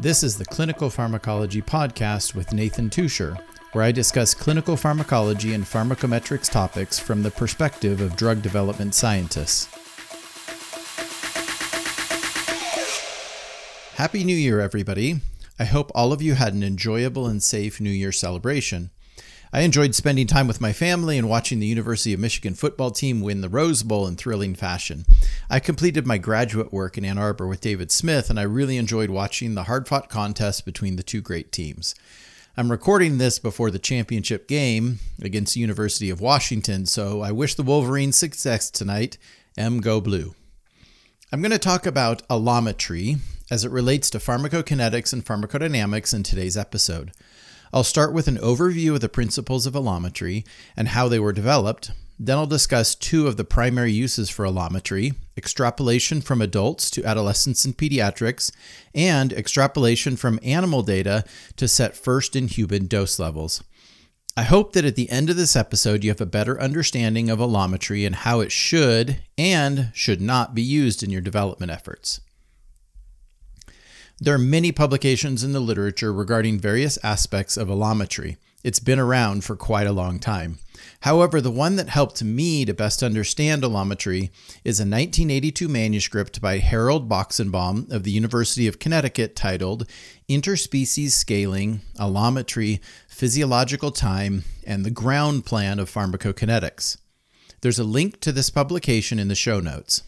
This is the Clinical Pharmacology Podcast with Nathan Teuscher, where I discuss clinical pharmacology and pharmacometrics topics from the perspective of drug development scientists. Happy New Year, everybody! I hope all of you had an enjoyable and safe New Year celebration. I enjoyed spending time with my family and watching the University of Michigan football team win the Rose Bowl in thrilling fashion. I completed my graduate work in Ann Arbor with David Smith, and I really enjoyed watching the hard fought contest between the two great teams. I'm recording this before the championship game against the University of Washington, so I wish the Wolverines success tonight. M go blue. I'm going to talk about allometry as it relates to pharmacokinetics and pharmacodynamics in today's episode. I'll start with an overview of the principles of allometry and how they were developed. Then I'll discuss two of the primary uses for allometry extrapolation from adults to adolescents and pediatrics, and extrapolation from animal data to set first in human dose levels. I hope that at the end of this episode, you have a better understanding of allometry and how it should and should not be used in your development efforts. There are many publications in the literature regarding various aspects of allometry. It's been around for quite a long time. However, the one that helped me to best understand allometry is a 1982 manuscript by Harold Boxenbaum of the University of Connecticut titled Interspecies Scaling, Allometry, Physiological Time, and the Ground Plan of Pharmacokinetics. There's a link to this publication in the show notes.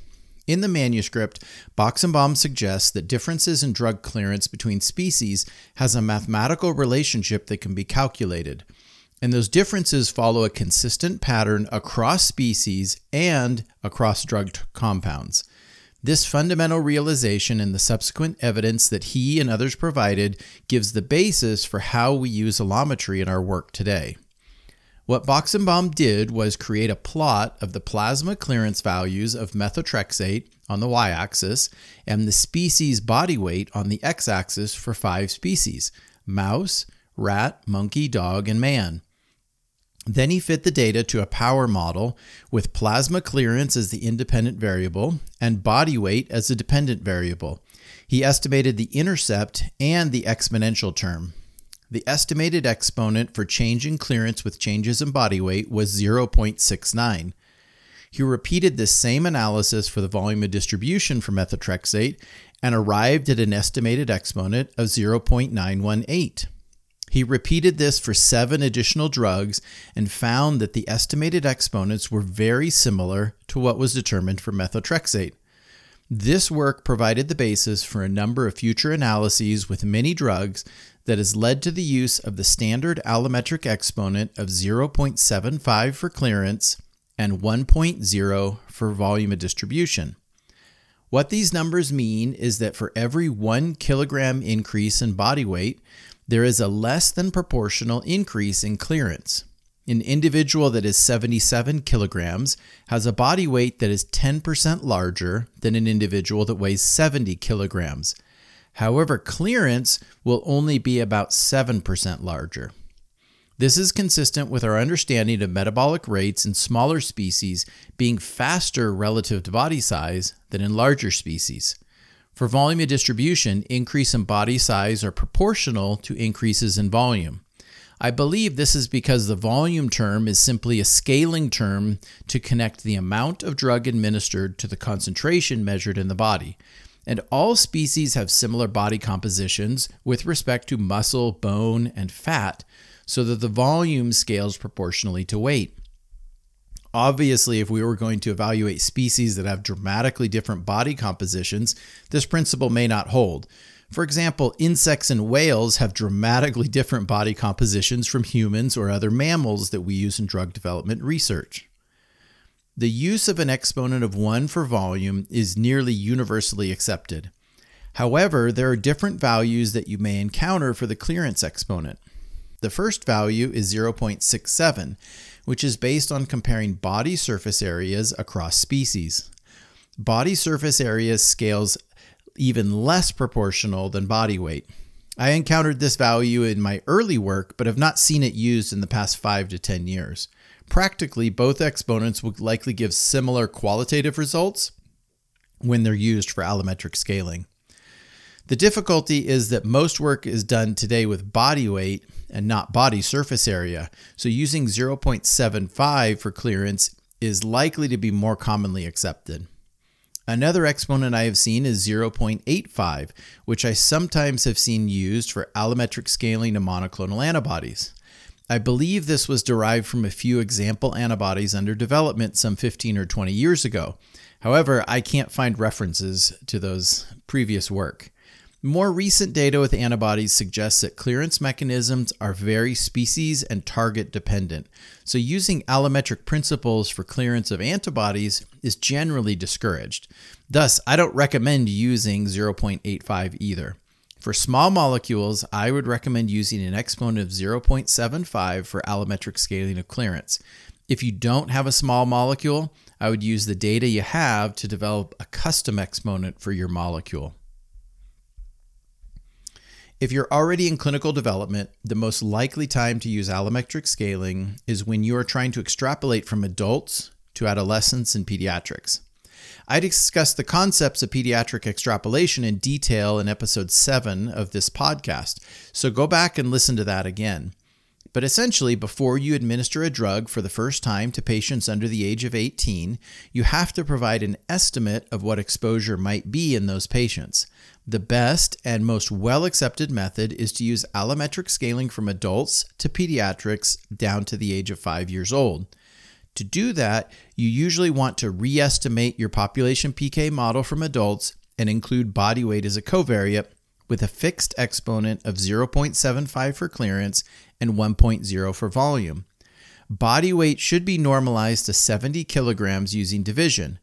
In the manuscript, Boxenbaum suggests that differences in drug clearance between species has a mathematical relationship that can be calculated. And those differences follow a consistent pattern across species and across drug compounds. This fundamental realization and the subsequent evidence that he and others provided gives the basis for how we use allometry in our work today. What Boxenbaum did was create a plot of the plasma clearance values of methotrexate on the y axis and the species body weight on the x axis for five species mouse, rat, monkey, dog, and man. Then he fit the data to a power model with plasma clearance as the independent variable and body weight as the dependent variable. He estimated the intercept and the exponential term. The estimated exponent for change in clearance with changes in body weight was 0.69. He repeated this same analysis for the volume of distribution for methotrexate and arrived at an estimated exponent of 0.918. He repeated this for seven additional drugs and found that the estimated exponents were very similar to what was determined for methotrexate. This work provided the basis for a number of future analyses with many drugs that has led to the use of the standard allometric exponent of 0.75 for clearance and 1.0 for volume of distribution. What these numbers mean is that for every 1 kilogram increase in body weight, there is a less than proportional increase in clearance. An individual that is 77 kilograms has a body weight that is 10% larger than an individual that weighs 70 kilograms. However, clearance will only be about 7% larger. This is consistent with our understanding of metabolic rates in smaller species being faster relative to body size than in larger species. For volume of distribution, increase in body size are proportional to increases in volume. I believe this is because the volume term is simply a scaling term to connect the amount of drug administered to the concentration measured in the body and all species have similar body compositions with respect to muscle, bone, and fat, so that the volume scales proportionally to weight. Obviously, if we were going to evaluate species that have dramatically different body compositions, this principle may not hold. For example, insects and whales have dramatically different body compositions from humans or other mammals that we use in drug development research. The use of an exponent of 1 for volume is nearly universally accepted. However, there are different values that you may encounter for the clearance exponent. The first value is 0.67, which is based on comparing body surface areas across species. Body surface area scales even less proportional than body weight. I encountered this value in my early work, but have not seen it used in the past 5 to 10 years. Practically, both exponents would likely give similar qualitative results when they're used for allometric scaling. The difficulty is that most work is done today with body weight and not body surface area, so using 0.75 for clearance is likely to be more commonly accepted. Another exponent I have seen is 0.85, which I sometimes have seen used for allometric scaling of monoclonal antibodies. I believe this was derived from a few example antibodies under development some 15 or 20 years ago. However, I can't find references to those previous work. More recent data with antibodies suggests that clearance mechanisms are very species and target dependent. So, using allometric principles for clearance of antibodies is generally discouraged. Thus, I don't recommend using 0.85 either. For small molecules, I would recommend using an exponent of 0.75 for allometric scaling of clearance. If you don't have a small molecule, I would use the data you have to develop a custom exponent for your molecule. If you're already in clinical development, the most likely time to use allometric scaling is when you are trying to extrapolate from adults to adolescents and pediatrics. I discussed the concepts of pediatric extrapolation in detail in episode 7 of this podcast, so go back and listen to that again. But essentially, before you administer a drug for the first time to patients under the age of 18, you have to provide an estimate of what exposure might be in those patients. The best and most well accepted method is to use allometric scaling from adults to pediatrics down to the age of five years old. To do that, you usually want to re estimate your population PK model from adults and include body weight as a covariate with a fixed exponent of 0.75 for clearance and 1.0 for volume. Body weight should be normalized to 70 kilograms using division.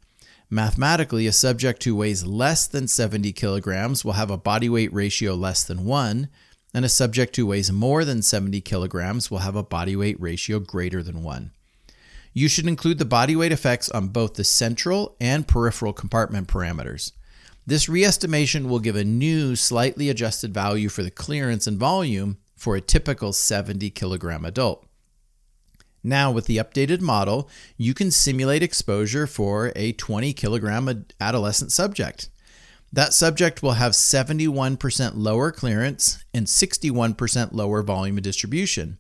Mathematically, a subject who weighs less than 70 kilograms will have a body weight ratio less than 1, and a subject who weighs more than 70 kilograms will have a body weight ratio greater than 1. You should include the body weight effects on both the central and peripheral compartment parameters. This reestimation will give a new, slightly adjusted value for the clearance and volume for a typical 70 kilogram adult. Now, with the updated model, you can simulate exposure for a 20 kilogram adolescent subject. That subject will have 71% lower clearance and 61% lower volume of distribution.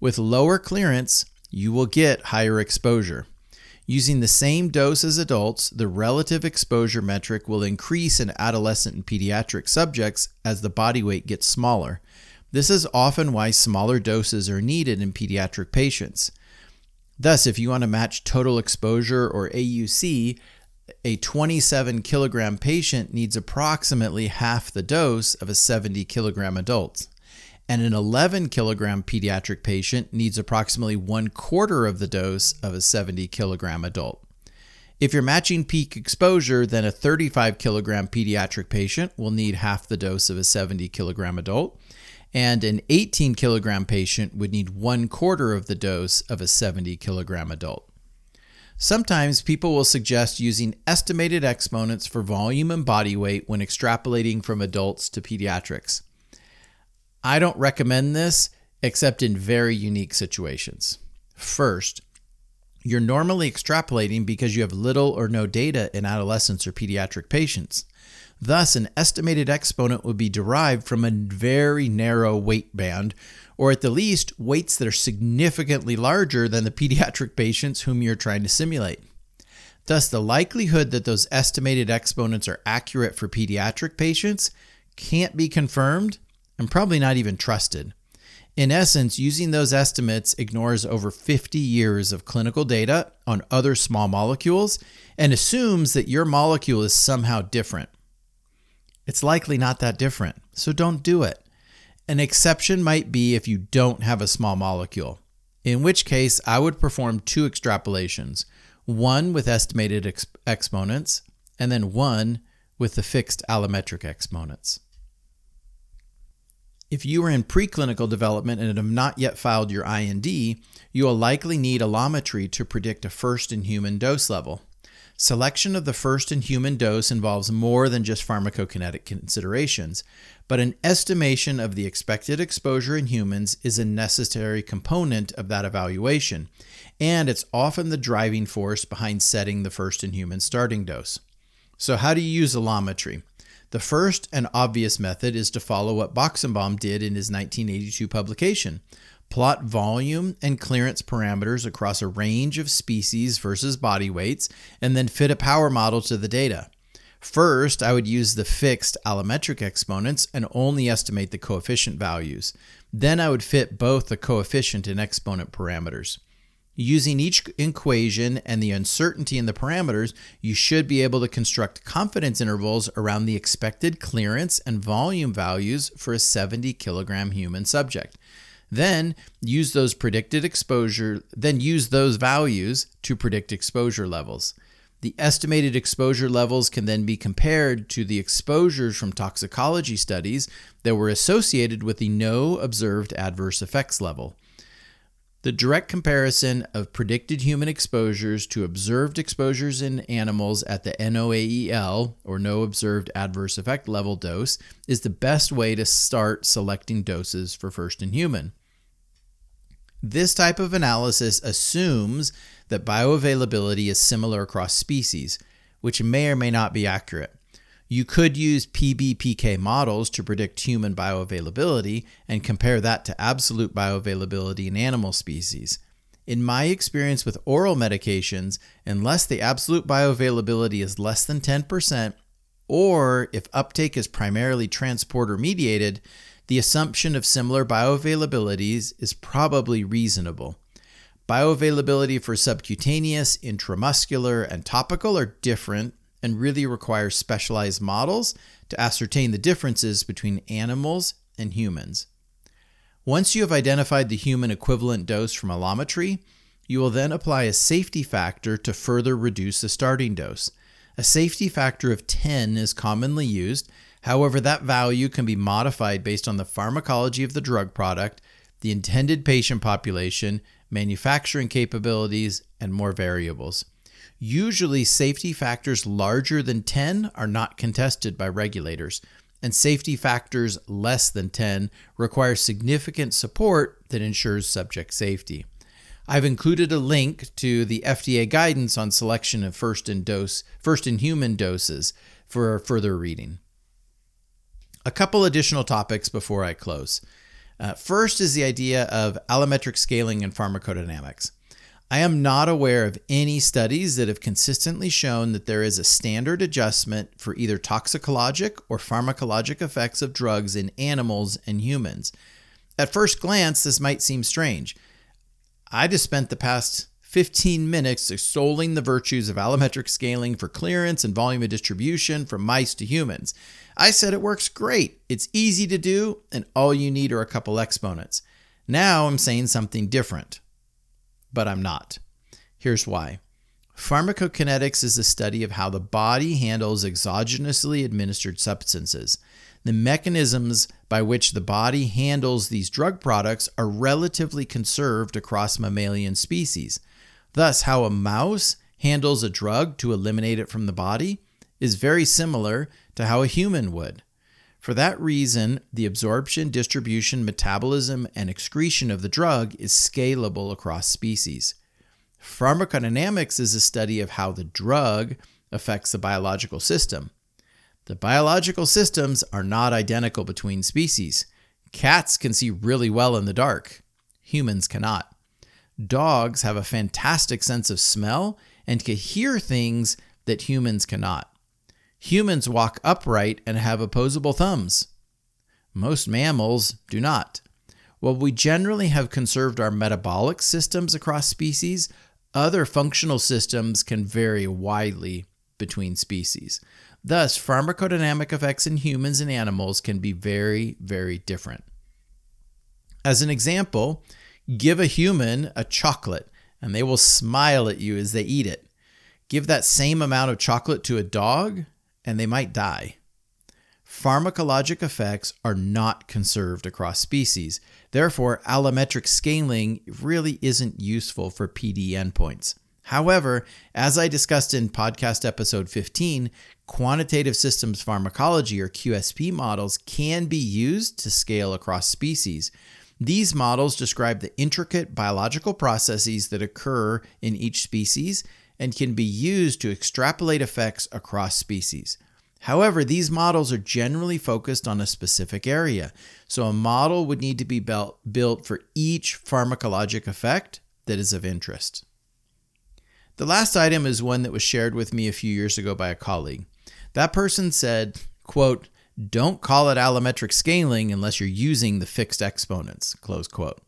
With lower clearance, you will get higher exposure. Using the same dose as adults, the relative exposure metric will increase in adolescent and pediatric subjects as the body weight gets smaller. This is often why smaller doses are needed in pediatric patients. Thus, if you want to match total exposure or AUC, a 27 kilogram patient needs approximately half the dose of a 70 kilogram adult and an 11 kilogram pediatric patient needs approximately one quarter of the dose of a 70 kilogram adult. If you're matching peak exposure, then a 35 kilogram pediatric patient will need half the dose of a 70 kilogram adult, and an 18 kilogram patient would need one quarter of the dose of a 70 kilogram adult. Sometimes people will suggest using estimated exponents for volume and body weight when extrapolating from adults to pediatrics. I don't recommend this except in very unique situations. First, you're normally extrapolating because you have little or no data in adolescents or pediatric patients. Thus, an estimated exponent would be derived from a very narrow weight band, or at the least, weights that are significantly larger than the pediatric patients whom you're trying to simulate. Thus, the likelihood that those estimated exponents are accurate for pediatric patients can't be confirmed and probably not even trusted. In essence, using those estimates ignores over 50 years of clinical data on other small molecules and assumes that your molecule is somehow different. It's likely not that different, so don't do it. An exception might be if you don't have a small molecule, in which case I would perform two extrapolations one with estimated ex- exponents, and then one with the fixed allometric exponents. If you are in preclinical development and have not yet filed your IND, you will likely need allometry to predict a first in human dose level. Selection of the first in human dose involves more than just pharmacokinetic considerations, but an estimation of the expected exposure in humans is a necessary component of that evaluation, and it's often the driving force behind setting the first in human starting dose. So, how do you use allometry? The first and obvious method is to follow what Boxenbaum did in his 1982 publication plot volume and clearance parameters across a range of species versus body weights, and then fit a power model to the data. First, I would use the fixed allometric exponents and only estimate the coefficient values. Then I would fit both the coefficient and exponent parameters. Using each equation and the uncertainty in the parameters, you should be able to construct confidence intervals around the expected clearance and volume values for a 70 kilogram human subject. Then use those predicted exposure, then use those values to predict exposure levels. The estimated exposure levels can then be compared to the exposures from toxicology studies that were associated with the no observed adverse effects level. The direct comparison of predicted human exposures to observed exposures in animals at the NOAEL, or no observed adverse effect level dose, is the best way to start selecting doses for first in human. This type of analysis assumes that bioavailability is similar across species, which may or may not be accurate. You could use PBPK models to predict human bioavailability and compare that to absolute bioavailability in animal species. In my experience with oral medications, unless the absolute bioavailability is less than 10%, or if uptake is primarily transporter mediated, the assumption of similar bioavailabilities is probably reasonable. Bioavailability for subcutaneous, intramuscular, and topical are different and really requires specialized models to ascertain the differences between animals and humans. Once you have identified the human equivalent dose from allometry, you will then apply a safety factor to further reduce the starting dose. A safety factor of 10 is commonly used However, that value can be modified based on the pharmacology of the drug product, the intended patient population, manufacturing capabilities, and more variables. Usually, safety factors larger than 10 are not contested by regulators, and safety factors less than 10 require significant support that ensures subject safety. I've included a link to the FDA guidance on selection of first in dose, first in human doses for further reading. A couple additional topics before I close. Uh, first is the idea of allometric scaling and pharmacodynamics. I am not aware of any studies that have consistently shown that there is a standard adjustment for either toxicologic or pharmacologic effects of drugs in animals and humans. At first glance, this might seem strange. I just spent the past 15 minutes extolling the virtues of allometric scaling for clearance and volume of distribution from mice to humans. I said it works great, it's easy to do, and all you need are a couple exponents. Now I'm saying something different, but I'm not. Here's why. Pharmacokinetics is the study of how the body handles exogenously administered substances. The mechanisms by which the body handles these drug products are relatively conserved across mammalian species. Thus, how a mouse handles a drug to eliminate it from the body is very similar to how a human would. For that reason, the absorption, distribution, metabolism, and excretion of the drug is scalable across species. Pharmacodynamics is a study of how the drug affects the biological system. The biological systems are not identical between species. Cats can see really well in the dark, humans cannot. Dogs have a fantastic sense of smell and can hear things that humans cannot. Humans walk upright and have opposable thumbs. Most mammals do not. While we generally have conserved our metabolic systems across species, other functional systems can vary widely between species. Thus, pharmacodynamic effects in humans and animals can be very, very different. As an example, Give a human a chocolate and they will smile at you as they eat it. Give that same amount of chocolate to a dog and they might die. Pharmacologic effects are not conserved across species. Therefore, allometric scaling really isn't useful for PD endpoints. However, as I discussed in podcast episode 15, quantitative systems pharmacology or QSP models can be used to scale across species. These models describe the intricate biological processes that occur in each species and can be used to extrapolate effects across species. However, these models are generally focused on a specific area, so a model would need to be built for each pharmacologic effect that is of interest. The last item is one that was shared with me a few years ago by a colleague. That person said, quote, don't call it allometric scaling unless you're using the fixed exponents, close quote.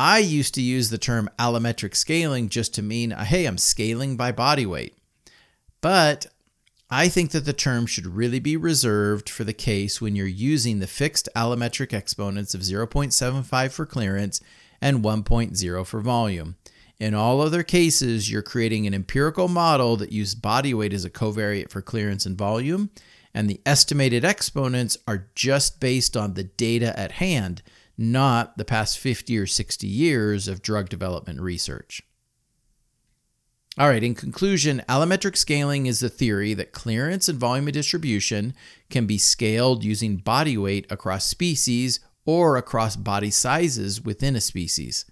I used to use the term allometric scaling just to mean, uh, hey, I'm scaling by body weight. But I think that the term should really be reserved for the case when you're using the fixed allometric exponents of 0.75 for clearance and 1.0 for volume. In all other cases, you're creating an empirical model that uses body weight as a covariate for clearance and volume, and the estimated exponents are just based on the data at hand, not the past 50 or 60 years of drug development research. All right, in conclusion, allometric scaling is the theory that clearance and volume of distribution can be scaled using body weight across species or across body sizes within a species.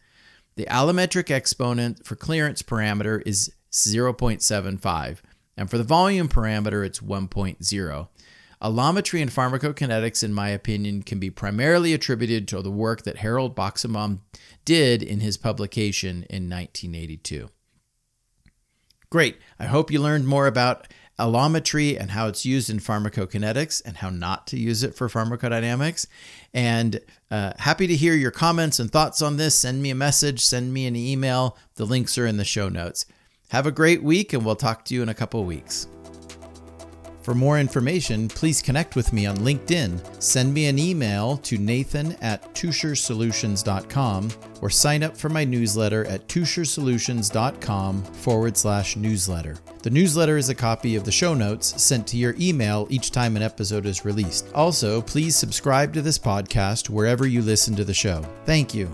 The allometric exponent for clearance parameter is 0.75, and for the volume parameter, it's 1.0. Allometry and pharmacokinetics, in my opinion, can be primarily attributed to the work that Harold Boxenbaum did in his publication in 1982. Great. I hope you learned more about allometry and how it's used in pharmacokinetics and how not to use it for pharmacodynamics. And uh, happy to hear your comments and thoughts on this. Send me a message, send me an email. The links are in the show notes. Have a great week, and we'll talk to you in a couple weeks. For more information, please connect with me on LinkedIn, send me an email to nathan at teuschersolutions.com, or sign up for my newsletter at teuschersolutions.com forward slash newsletter. The newsletter is a copy of the show notes sent to your email each time an episode is released. Also, please subscribe to this podcast wherever you listen to the show. Thank you.